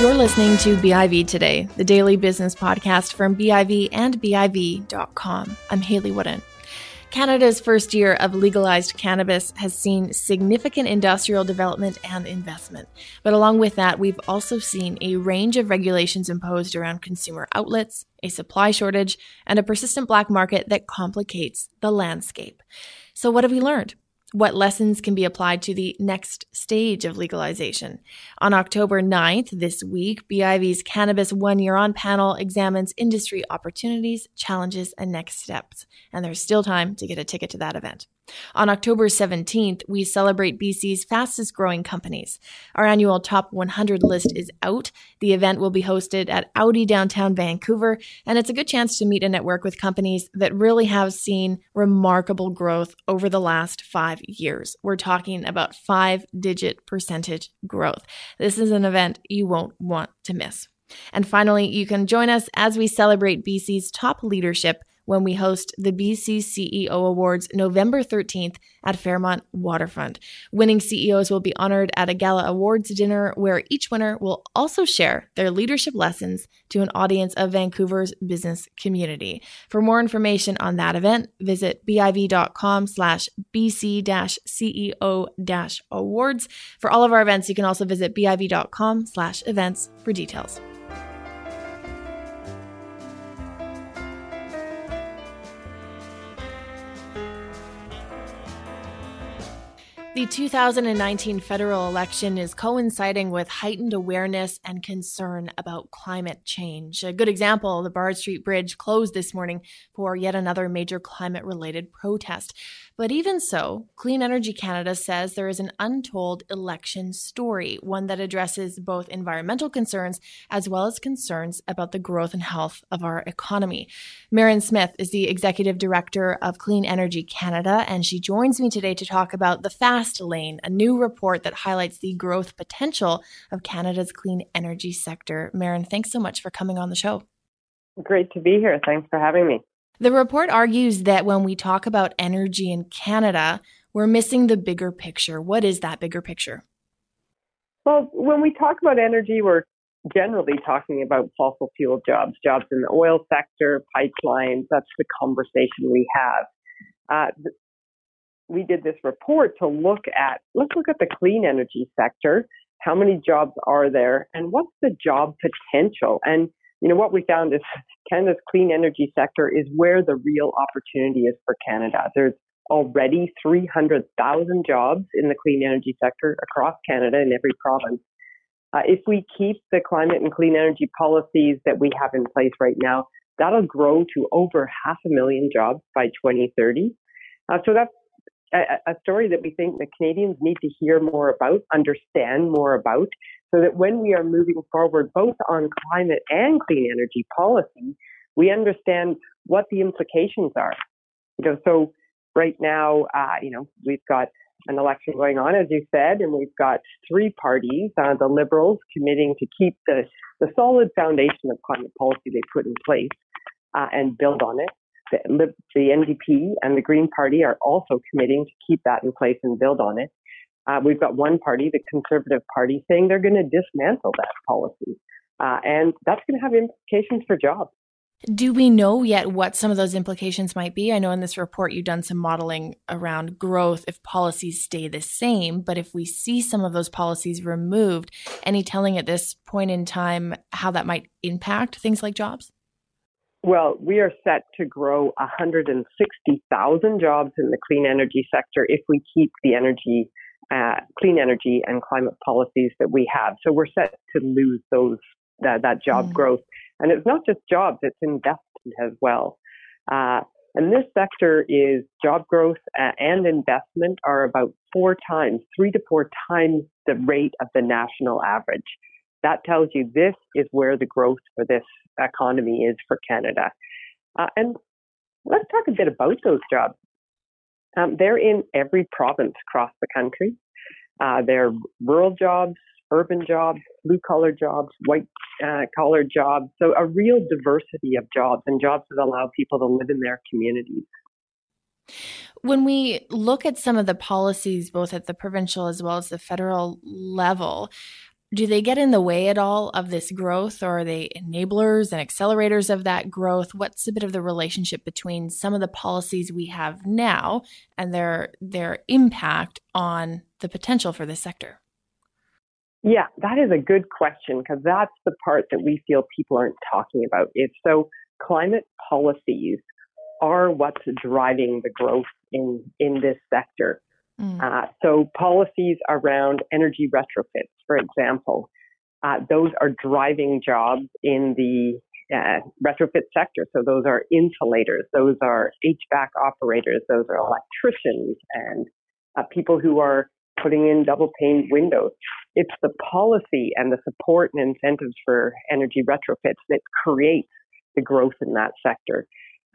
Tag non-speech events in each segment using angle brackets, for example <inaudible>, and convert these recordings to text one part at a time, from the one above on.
You're listening to BIV Today, the daily business podcast from BIV and BIV.com. I'm Hayley Woodin. Canada's first year of legalized cannabis has seen significant industrial development and investment. But along with that, we've also seen a range of regulations imposed around consumer outlets, a supply shortage, and a persistent black market that complicates the landscape. So, what have we learned? What lessons can be applied to the next stage of legalization. On October 9th, this week, BIV's Cannabis One Year On panel examines industry opportunities, challenges, and next steps. And there's still time to get a ticket to that event. On October 17th, we celebrate BC's fastest growing companies. Our annual Top 100 list is out. The event will be hosted at Audi downtown Vancouver, and it's a good chance to meet and network with companies that really have seen remarkable growth over the last five years. We're talking about five digit percentage growth. This is an event you won't want to miss. And finally, you can join us as we celebrate BC's top leadership when we host the BC CEO Awards November 13th at Fairmont Waterfront. Winning CEOs will be honored at a gala awards dinner where each winner will also share their leadership lessons to an audience of Vancouver's business community. For more information on that event, visit biv.com slash bc-ceo awards. For all of our events, you can also visit biv.com slash events for details. The 2019 federal election is coinciding with heightened awareness and concern about climate change. A good example the Burrard Street Bridge closed this morning for yet another major climate related protest. But even so, Clean Energy Canada says there is an untold election story, one that addresses both environmental concerns as well as concerns about the growth and health of our economy. Merran Smith is the executive director of Clean Energy Canada, and she joins me today to talk about the Fast Lane, a new report that highlights the growth potential of Canada's clean energy sector. Merran, thanks so much for coming on the show. Great to be here. Thanks for having me. The report argues that when we talk about energy in Canada, we're missing the bigger picture. What is that bigger picture? Well, when we talk about energy, we're generally talking about fossil fuel jobs, jobs in the oil sector, pipelines. That's the conversation we have. Uh, we did this report to look at let's look at the clean energy sector. How many jobs are there, and what's the job potential? And you know, what we found is Canada's clean energy sector is where the real opportunity is for Canada. There's already 300,000 jobs in the clean energy sector across Canada in every province. Uh, if we keep the climate and clean energy policies that we have in place right now, that'll grow to over half a million jobs by 2030. Uh, so that's a, a story that we think that Canadians need to hear more about, understand more about, so that when we are moving forward both on climate and clean energy policy, we understand what the implications are. Know, so right now, uh, you know, we've got an election going on, as you said, and we've got three parties, uh, the Liberals committing to keep the, the solid foundation of climate policy they put in place uh, and build on it. The, the NDP and the Green Party are also committing to keep that in place and build on it. Uh, we've got one party, the Conservative Party, saying they're going to dismantle that policy. Uh, and that's going to have implications for jobs. Do we know yet what some of those implications might be? I know in this report you've done some modeling around growth if policies stay the same, but if we see some of those policies removed, any telling at this point in time how that might impact things like jobs? Well, we are set to grow 160,000 jobs in the clean energy sector if we keep the energy uh, clean energy and climate policies that we have. So we're set to lose those that, that job mm. growth, and it's not just jobs; it's investment as well. Uh, and this sector is job growth and investment are about four times, three to four times the rate of the national average. That tells you this is where the growth for this economy is for Canada. Uh, and let's talk a bit about those jobs. Um, they're in every province across the country. Uh, they're rural jobs, urban jobs, blue collar jobs, white uh, collar jobs. So a real diversity of jobs and jobs that allow people to live in their communities. When we look at some of the policies, both at the provincial as well as the federal level, do they get in the way at all of this growth or are they enablers and accelerators of that growth? What's a bit of the relationship between some of the policies we have now and their their impact on the potential for this sector? Yeah that is a good question because that's the part that we feel people aren't talking about. It's so climate policies are what's driving the growth in in this sector. Mm. Uh, so policies around energy retrofits, for example, uh, those are driving jobs in the uh, retrofit sector. So those are insulators, those are HVAC operators, those are electricians, and uh, people who are putting in double pane windows. It's the policy and the support and incentives for energy retrofits that create the growth in that sector.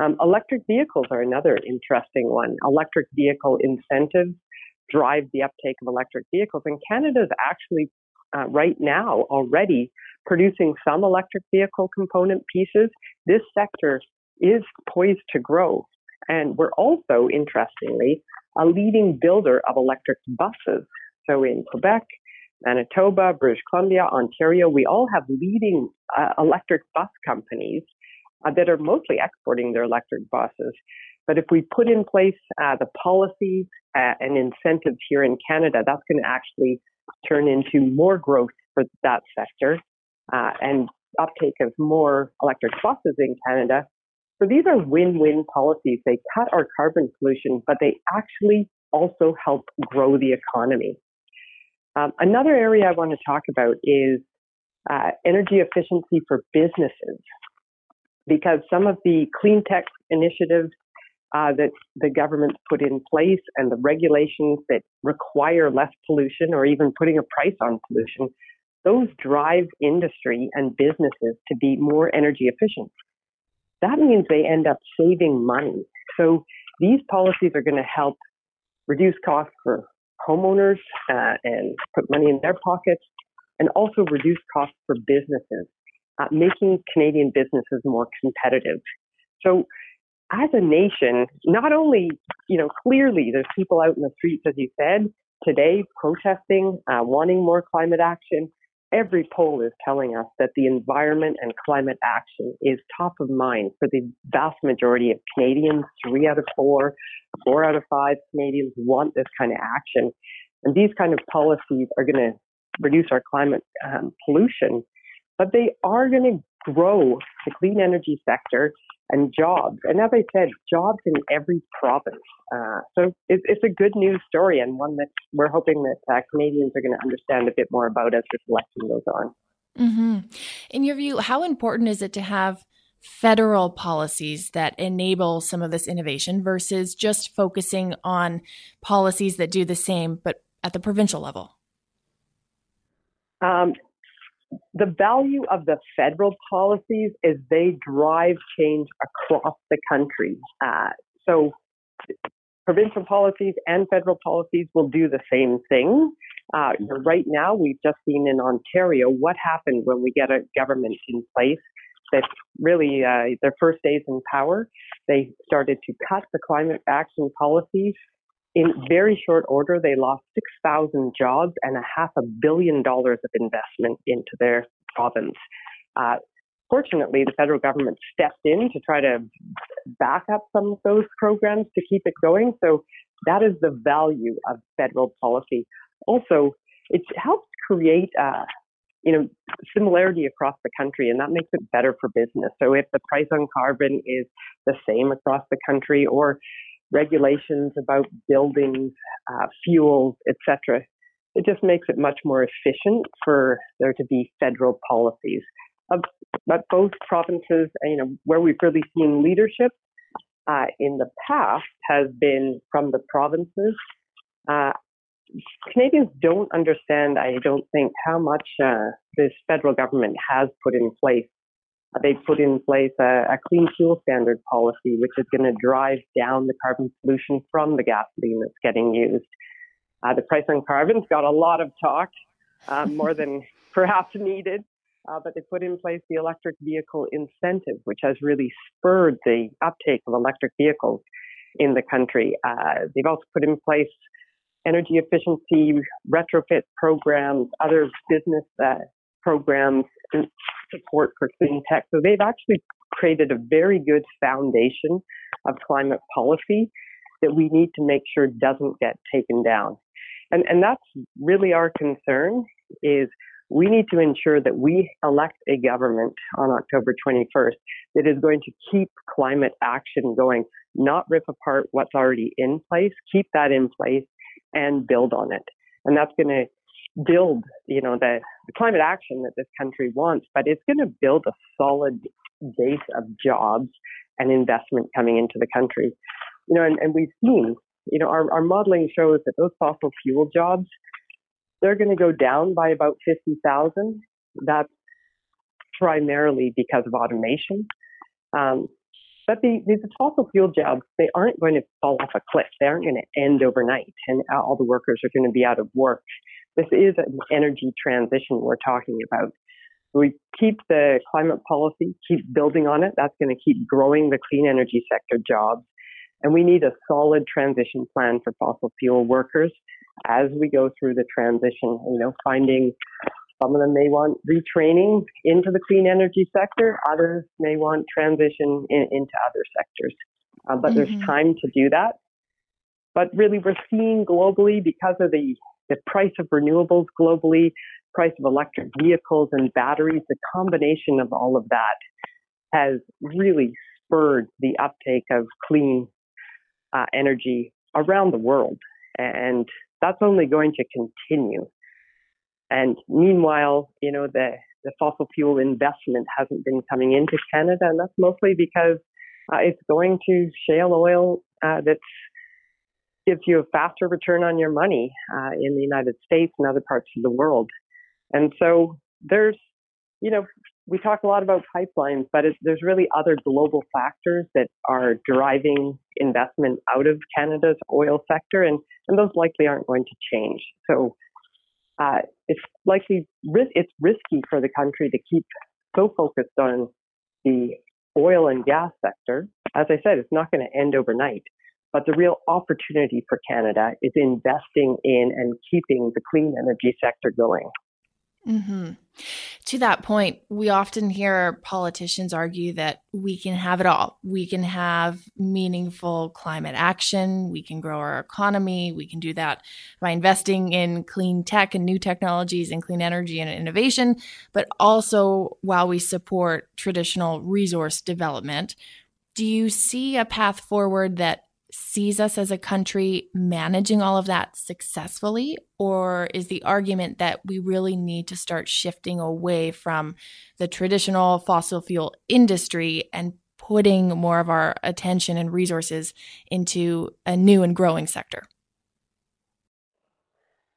Um, electric vehicles are another interesting one. Electric vehicle incentives drive the uptake of electric vehicles. And Canada is actually uh, right now already producing some electric vehicle component pieces. This sector is poised to grow. And we're also, interestingly, a leading builder of electric buses. So in Quebec, Manitoba, British Columbia, Ontario, we all have leading uh, electric bus companies uh, that are mostly exporting their electric buses. But if we put in place uh, the policies uh, and incentives here in Canada, that's going to actually turn into more growth for that sector uh, and uptake of more electric buses in Canada. So these are win-win policies. They cut our carbon pollution, but they actually also help grow the economy. Um, another area I want to talk about is uh, energy efficiency for businesses, because some of the clean tech initiatives uh, that the government's put in place and the regulations that require less pollution or even putting a price on pollution, those drive industry and businesses to be more energy efficient. That means they end up saving money. So these policies are going to help reduce costs for homeowners uh, and put money in their pockets and also reduce costs for businesses, uh, making Canadian businesses more competitive. So as a nation, not only, you know, clearly there's people out in the streets, as you said, today protesting, uh, wanting more climate action. Every poll is telling us that the environment and climate action is top of mind for the vast majority of Canadians. Three out of four, four out of five Canadians want this kind of action. And these kind of policies are going to reduce our climate um, pollution, but they are going to grow the clean energy sector and jobs. And as I said, jobs in every province. Uh, so it, it's a good news story and one that we're hoping that uh, Canadians are going to understand a bit more about as this election goes on. Mm-hmm. In your view, how important is it to have federal policies that enable some of this innovation versus just focusing on policies that do the same but at the provincial level? Um, the value of the federal policies is they drive change across the country. Uh, so provincial policies and federal policies will do the same thing. Uh, right now, we've just seen in Ontario what happened when we get a government in place that really uh, their first days in power, they started to cut the climate action policies in very short order, they lost 6,000 jobs and a half a billion dollars of investment into their province. Uh, fortunately, the federal government stepped in to try to back up some of those programs to keep it going. So that is the value of federal policy. Also, it helps create uh, you know, similarity across the country, and that makes it better for business. So if the price on carbon is the same across the country, or regulations about buildings, uh, fuels, etc. It just makes it much more efficient for there to be federal policies. Uh, but both provinces, you know, where we've really seen leadership uh, in the past has been from the provinces. Uh, Canadians don't understand, I don't think, how much uh, this federal government has put in place they put in place a, a clean fuel standard policy, which is going to drive down the carbon pollution from the gasoline that's getting used. Uh, the price on carbon's got a lot of talk, uh, <laughs> more than perhaps needed. Uh, but they put in place the electric vehicle incentive, which has really spurred the uptake of electric vehicles in the country. Uh, they've also put in place energy efficiency retrofit programs, other business uh, programs, and support for clean tech. So they've actually created a very good foundation of climate policy that we need to make sure doesn't get taken down. And, and that's really our concern is we need to ensure that we elect a government on October 21st that is going to keep climate action going, not rip apart what's already in place, keep that in place and build on it. And that's going to build, you know, the, the climate action that this country wants, but it's going to build a solid base of jobs and investment coming into the country. You know, and, and we've seen, you know, our, our modeling shows that those fossil fuel jobs they're going to go down by about 50,000. That's primarily because of automation. Um, but the, these fossil fuel jobs, they aren't going to fall off a cliff. They aren't going to end overnight and all the workers are going to be out of work. This is an energy transition we're talking about. We keep the climate policy, keep building on it. That's going to keep growing the clean energy sector jobs. And we need a solid transition plan for fossil fuel workers as we go through the transition, you know, finding some of them may want retraining into the clean energy sector, others may want transition in, into other sectors. Uh, but mm-hmm. there's time to do that. But really, we're seeing globally because of the, the price of renewables globally, price of electric vehicles and batteries, the combination of all of that has really spurred the uptake of clean uh, energy around the world. And that's only going to continue. And meanwhile, you know, the, the fossil fuel investment hasn't been coming into Canada, and that's mostly because uh, it's going to shale oil uh, that gives you a faster return on your money uh, in the United States and other parts of the world. And so there's, you know, we talk a lot about pipelines, but there's really other global factors that are driving investment out of Canada's oil sector, and, and those likely aren't going to change. So uh, it's likely it's risky for the country to keep so focused on the oil and gas sector. As I said, it's not going to end overnight. But the real opportunity for Canada is investing in and keeping the clean energy sector going. Mm-hmm. To that point, we often hear politicians argue that we can have it all. We can have meaningful climate action. We can grow our economy. We can do that by investing in clean tech and new technologies and clean energy and innovation, but also while we support traditional resource development. Do you see a path forward that sees us as a country managing all of that successfully? Or is the argument that we really need to start shifting away from the traditional fossil fuel industry and putting more of our attention and resources into a new and growing sector?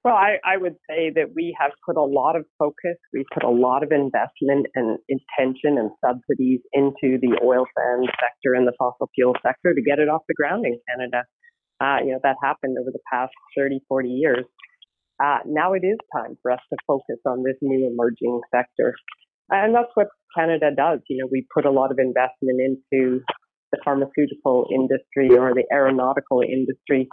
Well, I, I, would say that we have put a lot of focus, we've put a lot of investment and intention and subsidies into the oil sands sector and the fossil fuel sector to get it off the ground in Canada. Uh, you know, that happened over the past 30, 40 years. Uh, now it is time for us to focus on this new emerging sector. And that's what Canada does. You know, we put a lot of investment into the pharmaceutical industry or the aeronautical industry,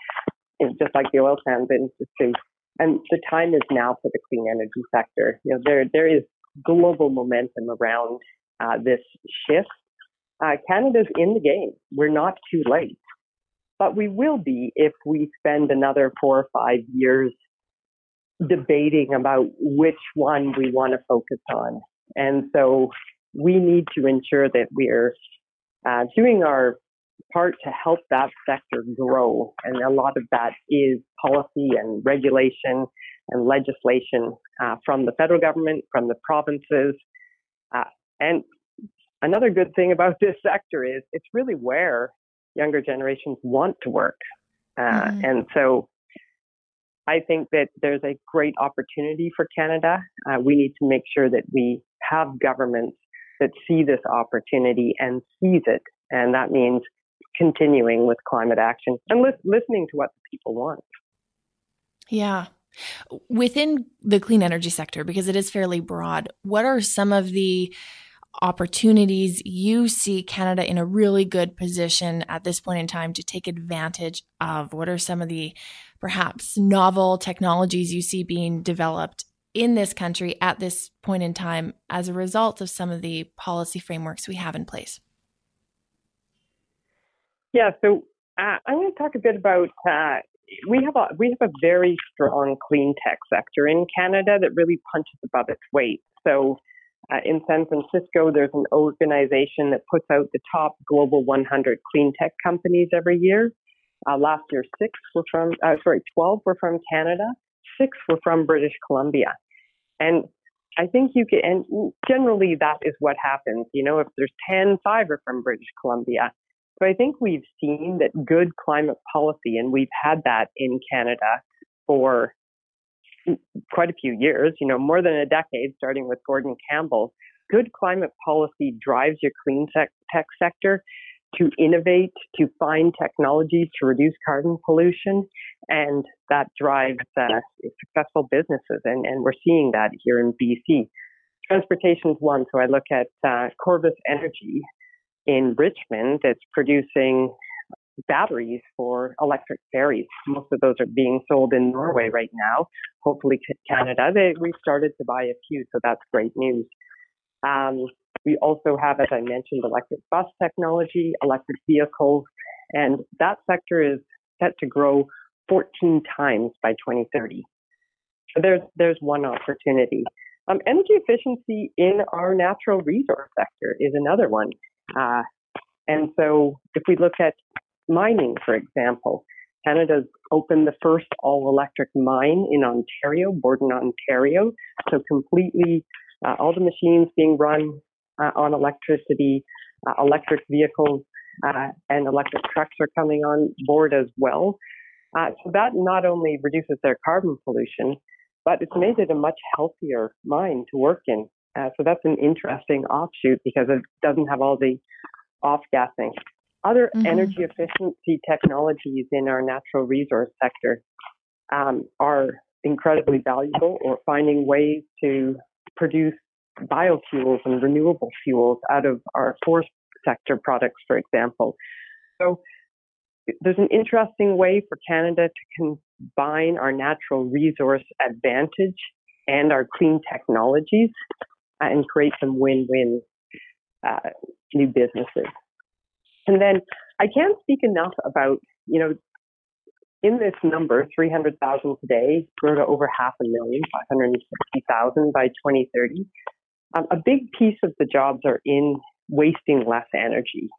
just like the oil sands industry. And the time is now for the clean energy sector. You know, there there is global momentum around uh, this shift. Uh, Canada's in the game. We're not too late, but we will be if we spend another four or five years debating about which one we want to focus on. And so we need to ensure that we're uh, doing our part to help that sector grow. And a lot of that is policy and regulation and legislation uh, from the federal government, from the provinces. Uh, and another good thing about <laughs> this sector is it's really where younger generations want to work. Uh, mm-hmm. And so I think that there's a great opportunity for Canada. Uh, we need to make sure that we have governments that see this opportunity and seize it. And that means continuing with climate action and li- listening to what the people want. Yeah. Within the clean energy sector, because it is fairly broad, what are some of the opportunities you see Canada in a really good position at this point in time to take advantage of? What are some of the perhaps novel technologies you see being developed in this country at this point in time as a result of some of the policy frameworks we have in place? Yeah, so uh, I'm going to talk a bit about. Uh, we have a we have a very strong clean tech sector in Canada that really punches above its weight. So uh, in San Francisco, there's an organization that puts out the top global 100 clean tech companies every year. Uh, last year, six were from, uh, sorry, 12 were from Canada, six were from British Columbia. And I think you can, and generally that is what happens. You know, if there's 10, five are from British Columbia. So I think we've seen that good climate policy, and we've had that in Canada for quite a few years, you know, more than a decade, starting with Gordon Campbell, good climate policy drives your clean tech, sector to innovate, to find technologies to reduce carbon pollution, and that drives uh, successful businesses. And, and we're seeing that here in BC. Transportation is one. So I look at uh, Corvus Energy in Richmond that's producing batteries for electric ferries. Most of those are being sold in Norway right now. Hopefully, Canada. They, we've started to buy a few, so that's great news. Um, we also have, as I mentioned, electric bus technology, electric vehicles, and that sector is set to grow 14 times by 2030. So there's there's one opportunity. Um, energy efficiency in our natural resource sector is another one. Uh, and so if we look at mining, for example. Canada's opened the first all electric mine in Ontario, Borden, Ontario. So completely, uh, all the machines being run uh, on electricity, uh, electric vehicles, uh, and electric trucks are coming on board as well. Uh, so that not only reduces their carbon pollution, but it's made it a much healthier mine to work in. Uh, so that's an interesting offshoot because it doesn't have all the off gassing. Other mm-hmm. energy efficiency technologies in our natural resource sector um, are incredibly valuable, or finding ways to produce biofuels and renewable fuels out of our forest sector products, for example. So there's an interesting way for Canada to combine our natural resource advantage and our clean technologies and create some win-win uh, new businesses. And then I can't speak enough about, you know, in this number, 300,000 today, grow to over half a million, 560,000 by 2030. Um, a big piece of the jobs are in wasting less energy,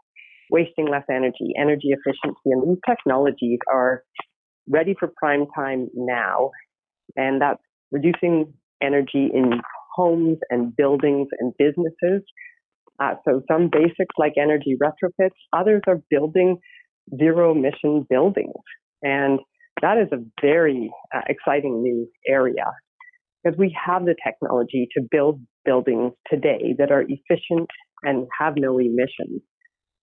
wasting less energy, energy efficiency, and these technologies are ready for prime time now. And that's reducing energy in homes and buildings and businesses uh, so some basics like energy retrofits, others are building zero emission buildings. And that is a very uh, exciting new area because we have the technology to build buildings today that are efficient and have no emissions.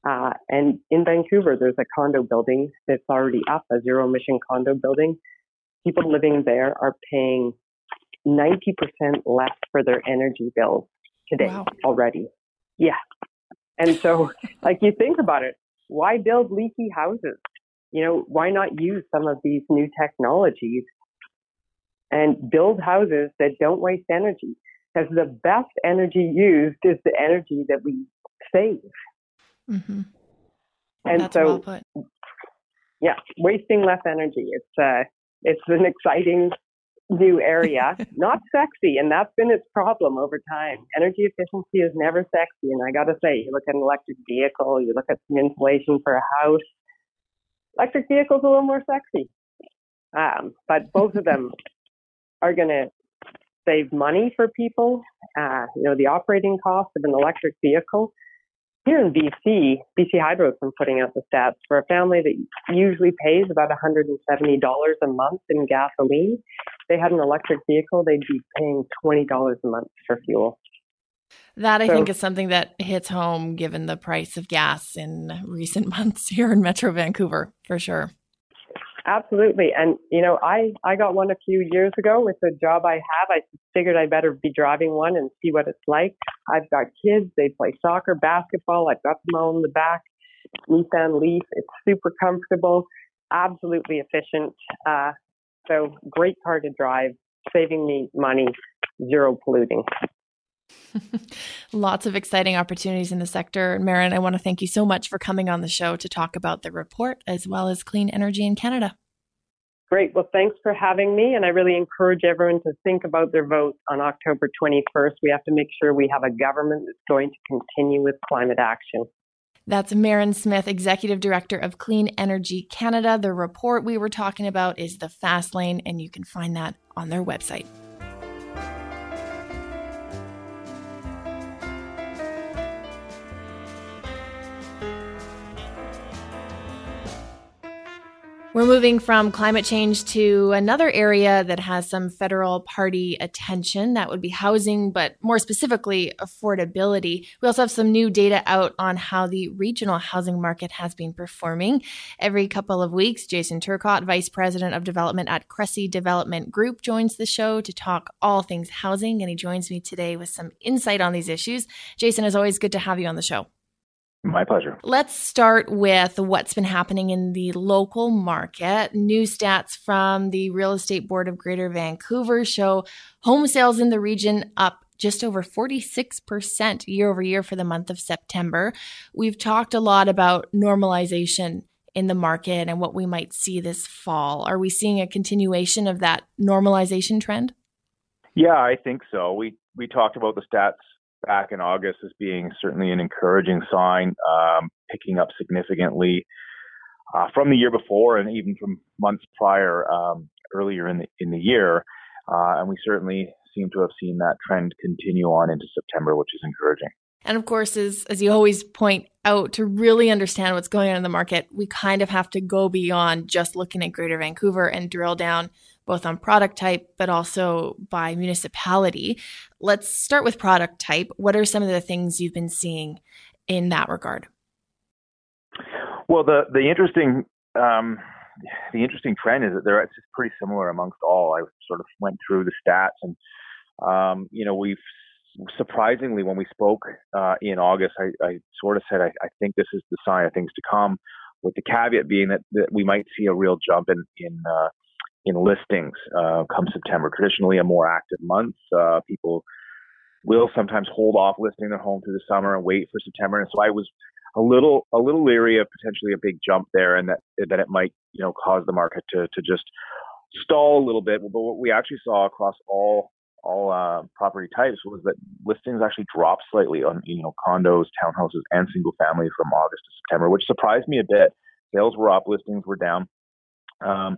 Uh, and in Vancouver, there's a condo building that's already up, a zero emission condo building. People living there are paying 90% less for their energy bills today wow. already. Yeah. And so, <laughs> like, you think about it, why build leaky houses? You know, why not use some of these new technologies and build houses that don't waste energy? Because the best energy used is the energy that we save. Mm-hmm. And That's so, well yeah, wasting less energy. It's uh, it's an exciting new area, not sexy, and that's been its problem over time. Energy efficiency is never sexy, and I got to say, you look at an electric vehicle, you look at some insulation for a house. Electric vehicles a little more sexy, um, but both of them are going to save money for people. Uh, you know, the operating cost of an electric vehicle here in BC, BC Hydro has been putting out the stats for a family that usually pays about $170 a month in gasoline. They had an electric vehicle, they'd be paying $20 a month for fuel. That I so, think is something that hits home given the price of gas in <laughs> recent months here in Metro Vancouver, for sure. Absolutely. And, you know, I, I got one a few years ago with the job I have. I figured I better be driving one and see what it's like. I've got kids. They play soccer, basketball. I've got them all in the back. Nissan Leaf. It's super comfortable, absolutely efficient. Uh, so great car to drive, saving me money, zero polluting. <laughs> Lots of exciting opportunities in the sector. Merran, I want to thank you so much for coming on the show to talk about the report as well as clean energy in Canada. Great. Well, thanks for having me. And I really encourage everyone to think about their vote on October 21st. We have to make sure we have a government that's going to continue with climate action. That's Merran Smith, Executive Director of Clean Energy Canada. The report we were talking about is the Fast Lane, and you can find that on their website. We're moving from climate change to another area that has some federal party attention. That would be housing, but more specifically, affordability. We also have some new data out on how the regional housing market has been performing. Every couple of weeks, Jason Turcotte, Vice President of Development at Cressey Development Group, joins the show to talk all things housing, and he joins me today with some insight on these issues. Jason, is always good to have you on the show. My pleasure. Let's start with what's been happening in the local market. New stats from the Real Estate Board of Greater Vancouver show home sales in the region up just over 46% year over year for the month of September. We've talked a lot about normalization in the market and what we might see this fall. Are we seeing a continuation of that normalization trend? Yeah, I think so. We we talked about the stats back in August as being certainly an encouraging sign, um, picking up significantly uh, from the year before and even from months prior um, earlier in the in the year. Uh, and we certainly seem to have seen that trend continue on into September, which is encouraging. And of course, as, as you always point out, to really understand what's going on in the market, we kind of have to go beyond just looking at Greater Vancouver and drill down both on product type, but also by municipality. Let's start with product type. What are some of the things you've been seeing in that regard? Well, the the interesting um, the interesting trend is that they're it's pretty similar amongst all. I sort of went through the stats, and um, you know we've surprisingly when we spoke uh, in August, I, I, sort of said I, I, think this is the sign of things to come. With the caveat being that, that we might see a real jump in in uh, in listings uh, come September. Traditionally, a more active month. Uh, people will sometimes hold off listing their home through the summer and wait for September. And so I was a little a little leery of potentially a big jump there, and that that it might you know cause the market to to just stall a little bit. But what we actually saw across all all uh, property types was that listings actually dropped slightly on you know condos, townhouses, and single family from August to September, which surprised me a bit. Sales were up, listings were down. Um,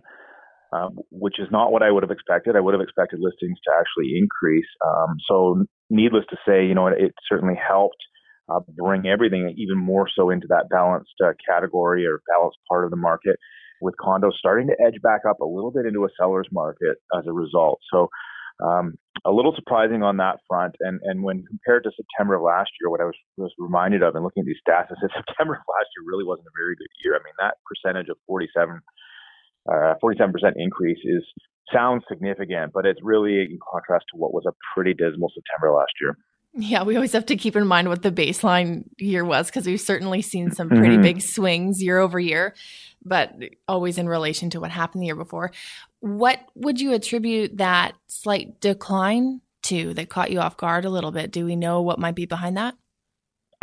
uh, which is not what I would have expected. I would have expected listings to actually increase. Um, so, needless to say, you know, it, it certainly helped uh, bring everything even more so into that balanced uh, category or balanced part of the market, with condos starting to edge back up a little bit into a seller's market as a result. So, um, a little surprising on that front. And and when compared to September of last year, what I was was reminded of and looking at these stats, I said <laughs> September of last year really wasn't a very good year. I mean, that percentage of 47 uh, 47% increase is sounds significant, but it's really in contrast to what was a pretty dismal September last year. Yeah, we always have to keep in mind what the baseline year was because we've certainly seen some pretty mm-hmm. big swings year over year, but always in relation to what happened the year before. What would you attribute that slight decline to that caught you off guard a little bit? Do we know what might be behind that?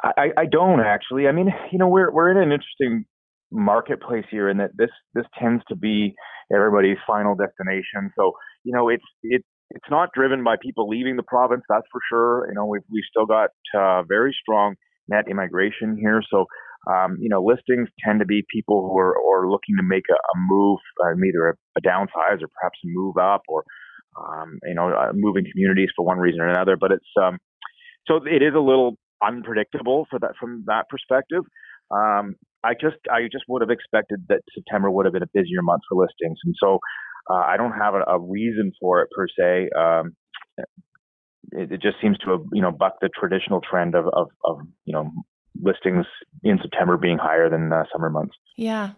I, I don't actually. I mean, you know, we're we're in an interesting marketplace here and that this this tends to be everybody's final destination. So you know it's it it's not driven by people leaving the province that's for sure. You know we've we've still got uh, very strong net immigration here. So um, you know listings tend to be people who are, are looking to make a, a move uh, either a, a downsize or perhaps a move up or um, you know uh, moving communities for one reason or another. But it's um, so it is a little unpredictable for that from that perspective. Um, I just I just would have expected that September would have been a busier month for listings, and so uh, I don't have a, a, reason for it per se. Um, it, it, just seems to have you know bucked the traditional trend of, of, of you know listings in September being higher than summer months. Yeah.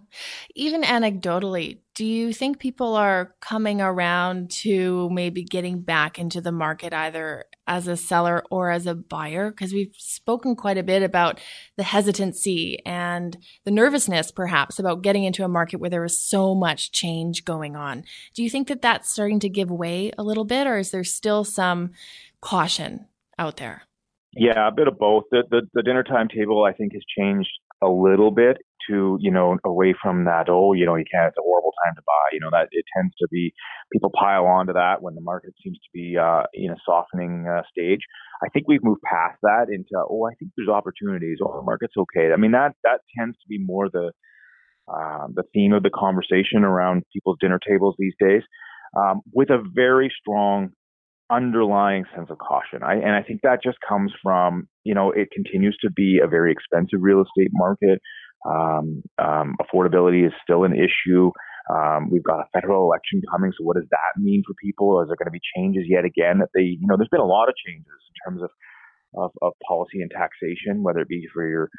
Even anecdotally, do you think people are coming around to maybe getting back into the market either as a seller or as a buyer? Because we've spoken quite a bit about the hesitancy and the nervousness, perhaps, about getting into a market where there is so much change going on. Do you think that that's starting to give way a little bit, or is there still some caution out there? Yeah, a bit of both. The, the, the dinner time table, I think, has changed a little bit to you know away from that. Oh, you know, you can't. It's a horrible time to buy. You know that it tends to be people pile onto that when the market seems to be uh, in a softening uh, stage. I think we've moved past that into oh, I think there's opportunities. Oh, the market's okay. I mean that that tends to be more the uh, the theme of the conversation around people's dinner tables these days, um, with a very strong underlying sense of caution. I, and I think that just comes from, you know, it continues to be a very expensive real estate market. Um, um, affordability is still an issue. Um, we've got a federal election coming, so what does that mean for people? Is there going to be changes yet again? That they, you know, there's been a lot of changes in terms of of, of policy and taxation, whether it be for your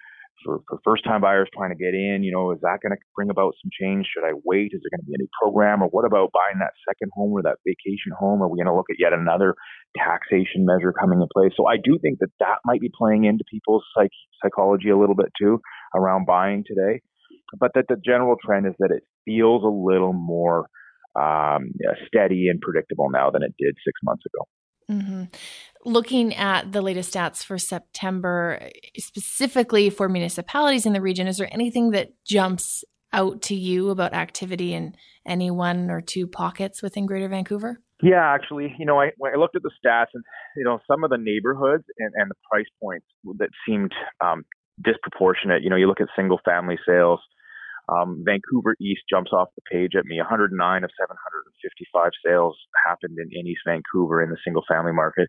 for, for first time buyers trying to get in, you know, is that going to bring about some change? Should I wait? Is there going to be any program? Or what about buying that second home or that vacation home? Are we going to look at yet another taxation measure coming in place? So I do think that that might be playing into people's psych- psychology a little bit too around buying today. But that the general trend is that it feels a little more um, steady and predictable now than it did six months ago. Mm-hmm. Looking at the latest stats for September, specifically for municipalities in the region, is there anything that jumps out to you about activity in any one or two pockets within Greater Vancouver? Yeah, actually, you know, I, I looked at the stats and, you know, some of the neighborhoods and, and the price points that seemed um, disproportionate. You know, you look at single family sales um, Vancouver East jumps off the page at me. 109 of 755 sales happened in, in East Vancouver in the single family market.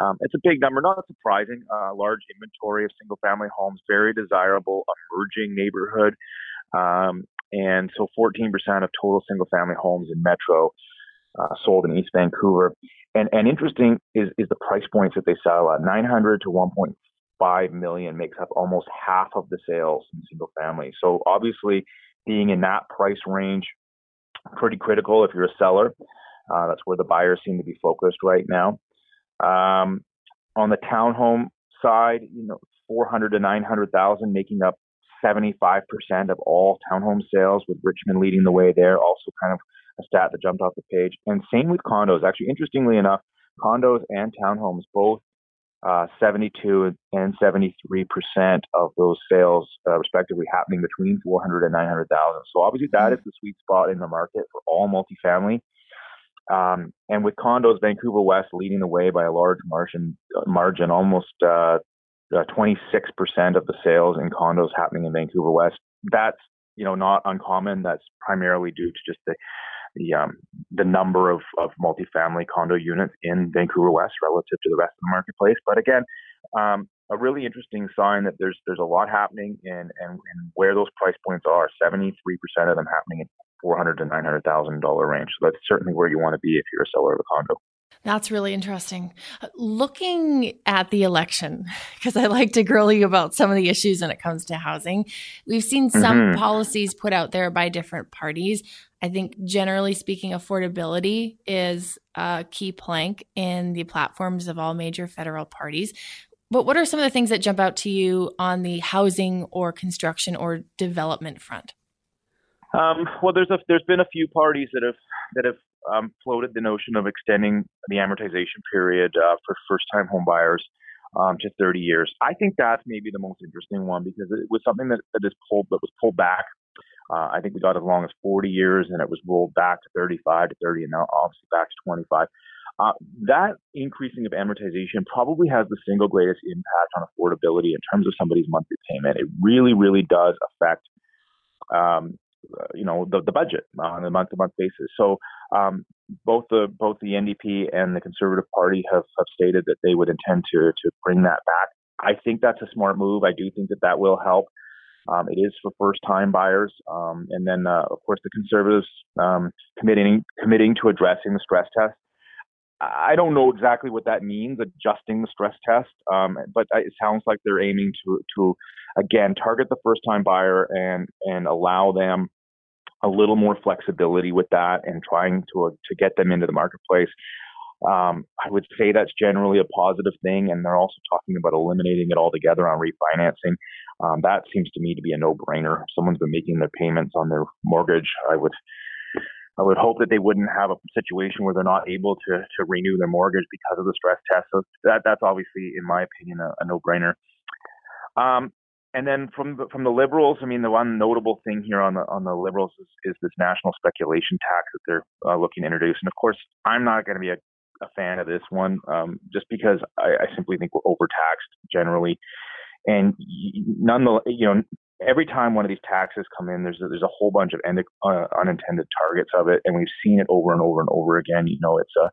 Um, it's a big number, not surprising. Uh, large inventory of single family homes, very desirable, emerging neighborhood. Um, and so 14% of total single family homes in Metro uh, sold in East Vancouver. And, and interesting is, is the price points that they sell at 900 to 1.5 5 million makes up almost half of the sales in single family. So obviously, being in that price range, pretty critical if you're a seller. Uh, that's where the buyers seem to be focused right now. Um, on the townhome side, you know, 400 to 900,000 making up 75% of all townhome sales, with Richmond leading the way there. Also, kind of a stat that jumped off the page. And same with condos. Actually, interestingly enough, condos and townhomes both uh, 72 and 73 percent of those sales, uh, respectively, happening between 400 and 900,000. So obviously, that mm-hmm. the sweet spot in the market for all multifamily. Um, and with condos, Vancouver West leading the way by a large margin, margin almost uh, 26 percent of the sales in condos happening in Vancouver West. That's you know not uncommon. That's primarily due to just the the um, the number of, of multifamily condo units in Vancouver West relative to the rest of the marketplace. But again, um, a really interesting sign that there's there's a lot happening and and, and where those price points are. Seventy three percent of them happening in four hundred to nine hundred thousand dollar range. So that's certainly where you want to be if you're a seller of a condo. That's really interesting. Looking at the election, <laughs> because I like to grill you about some of the issues when it comes to housing, we've seen some mm-hmm. policies put out there by different parties. I think generally speaking, affordability is a key plank in the platforms of all major federal parties. But what are some of the things that jump out to you on the housing or construction or development front? Um, well, there's a, there's been a few parties that have that have um, floated the notion of extending the amortization period uh, for first-time home buyers um, to 30 years. I think that's maybe the most interesting one because it was something that, that is pulled that was pulled back uh, I think we got as long as 40 years, and it was rolled back to 35 to 30, and now obviously back to 25. Uh, that increasing of amortization probably has the single greatest impact on affordability in terms of somebody's monthly payment. It really, really does affect, um, you know, the, the budget on a month-to-month basis. So um, both the both the NDP and the Conservative Party have, have stated that they would intend to to bring that back. I think that's a smart move. I do think that that will help. Um, it is for first-time buyers, um, and then uh, of course the conservatives um, committing committing to addressing the stress test. I don't know exactly what that means, adjusting the stress test, um, but it sounds like they're aiming to to again target the first time buyer and and allow them a little more flexibility with that and trying to uh, to get them into the marketplace. Um, I would say that's generally a positive thing, and they're also talking about eliminating it altogether on refinancing. Um, that seems to me to be a no-brainer. If someone's been making their payments on their mortgage, I would I would hope that they wouldn't have a situation where they're not able to to renew their mortgage because of the stress test. So that that's obviously, in my opinion, a, a no-brainer. Um, and then from the, from the liberals, I mean, the one notable thing here on the on the liberals is, is this national speculation tax that they're uh, looking to introduce. And of course, I'm not going to be a, a, fan of this one, um, just because I, I, simply think we're overtaxed generally. And none the you know every time one of these taxes come in, there's a, there's a whole bunch of end, uh, unintended targets of it, and we've seen it over and over and over again. You know, it's a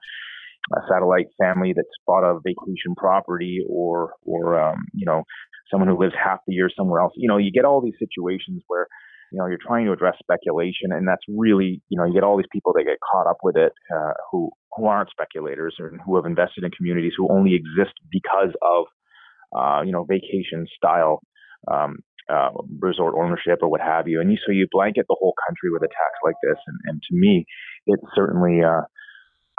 a satellite family that's bought a vacation property or or um, you know someone who lives half the year somewhere else. You know, you get all these situations where you know you're trying to address speculation, and that's really you know you get all these people that get caught up with it uh, who who aren't speculators or who have invested in communities who only exist because of uh, you know vacation style um, uh, resort ownership or what have you. And you, so you blanket the whole country with a tax like this, and, and to me, it's certainly uh,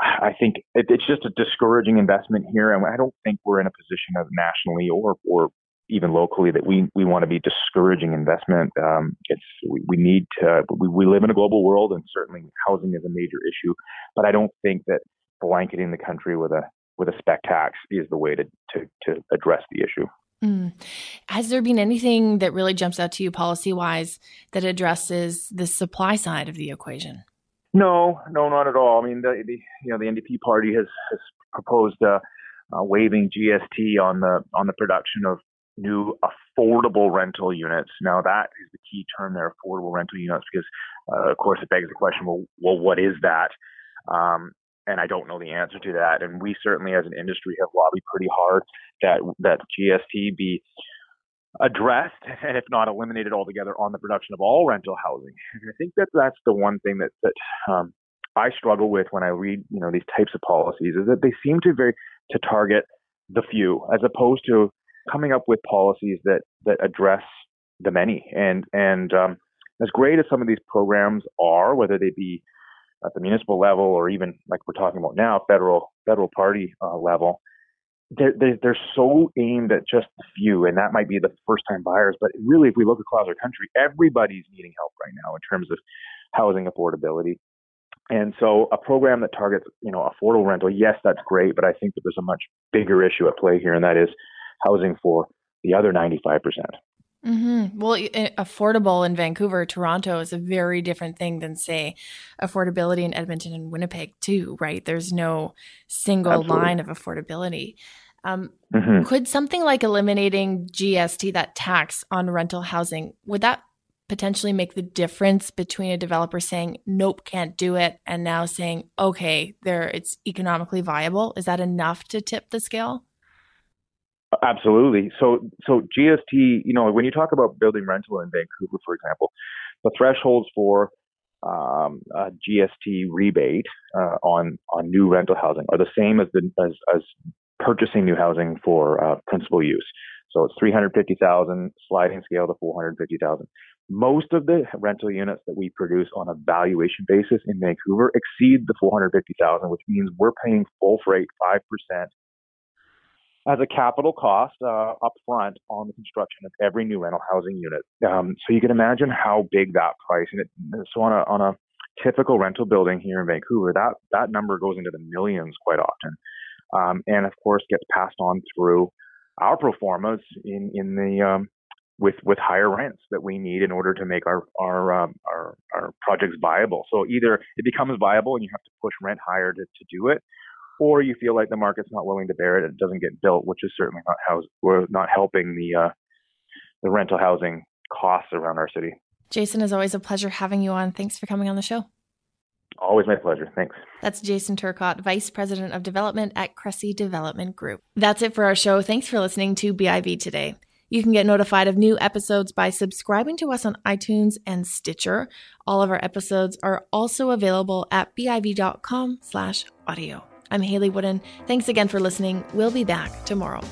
I think it, it's just a discouraging investment here, and I don't think we're in a position of nationally or or even locally that we we want to be discouraging investment. Um, it's we, we need to we, we live in a global world, and certainly housing is a major issue. But I don't think that blanketing the country with a with a spec tax is the way to to, to address the issue. Mm. Has there been anything that really jumps out to you policy wise that addresses the supply side of the equation? No, no, not at all. I mean, the, the you know the NDP party has, has proposed uh, uh, waiving GST on the on the production of new affordable rental units. Now that is the key term there, affordable rental units, because uh, of course it begs the question, well, well, what is that? Um, and I don't know the answer to that. And we certainly, as an industry, have lobbied pretty hard that that GST be addressed <laughs> and if not eliminated altogether on the production of all rental housing. And I think that that's the one thing that that um, I struggle with when I read you know these types of policies is that they seem to very to target the few as opposed to coming up with policies that that address the many. And and um, as great as some of these programs are, whether they be at the municipal level or even like we're talking about now, federal federal party uh, level, they're, they're, they're so aimed at just the few, and that might be the first time buyers. But really, if we look across our country, everybody's needing help right now in terms of housing affordability. And so, a program that targets, you know, affordable rental, yes, that's great, but I think that there's a much bigger issue at play here, and that is housing for the other 95 percent. Mm-hmm. Well, affordable in Vancouver, Toronto is a very different thing than, say, affordability in Edmonton and Winnipeg, too, right? There's no single Absolutely. line of affordability. Um, mm-hmm. Could something like eliminating GST, that tax on rental housing, would that potentially make the difference between a developer saying nope can't do it and now saying okay there it's economically viable is that enough to tip the scale Absolutely. So, so GST, you know, when you talk about building rental in Vancouver, for example, the thresholds for um, GST rebate uh, on on new rental housing are the same as the as, as purchasing new housing for uh, principal use. So it's 350,000 sliding scale to 450,000. Most of the rental units that we produce on a valuation basis in Vancouver exceed the 450,000, which means we're paying full freight 5% as a capital cost uh, up front on the construction of every new rental housing unit. Um, so you can imagine how big that price and it, so on a on a typical rental building here in Vancouver, that that number goes into the millions quite often, um, and of course gets passed on through our pro formas in in the um, with with higher rents that we need in order to make our our um, our, our projects viable. So either it becomes viable and you have to push rent higher to, to do it, or you feel like the market's not willing to bear it, it doesn't get built, which is certainly not house, we're not helping the uh, the rental housing costs around our city. Jason, is always a pleasure having you on. Thanks for coming on the show. Always my pleasure. Thanks. That's Jason Turcotte, Vice President of Development at Cressey Development Group. That's it for our show. Thanks for listening to BIV today. You can get notified of new episodes by subscribing to us on iTunes and Stitcher. All of our episodes are also available at biv.com slash audio. I'm Hayley Woodin. Thanks again for listening. We'll be back tomorrow.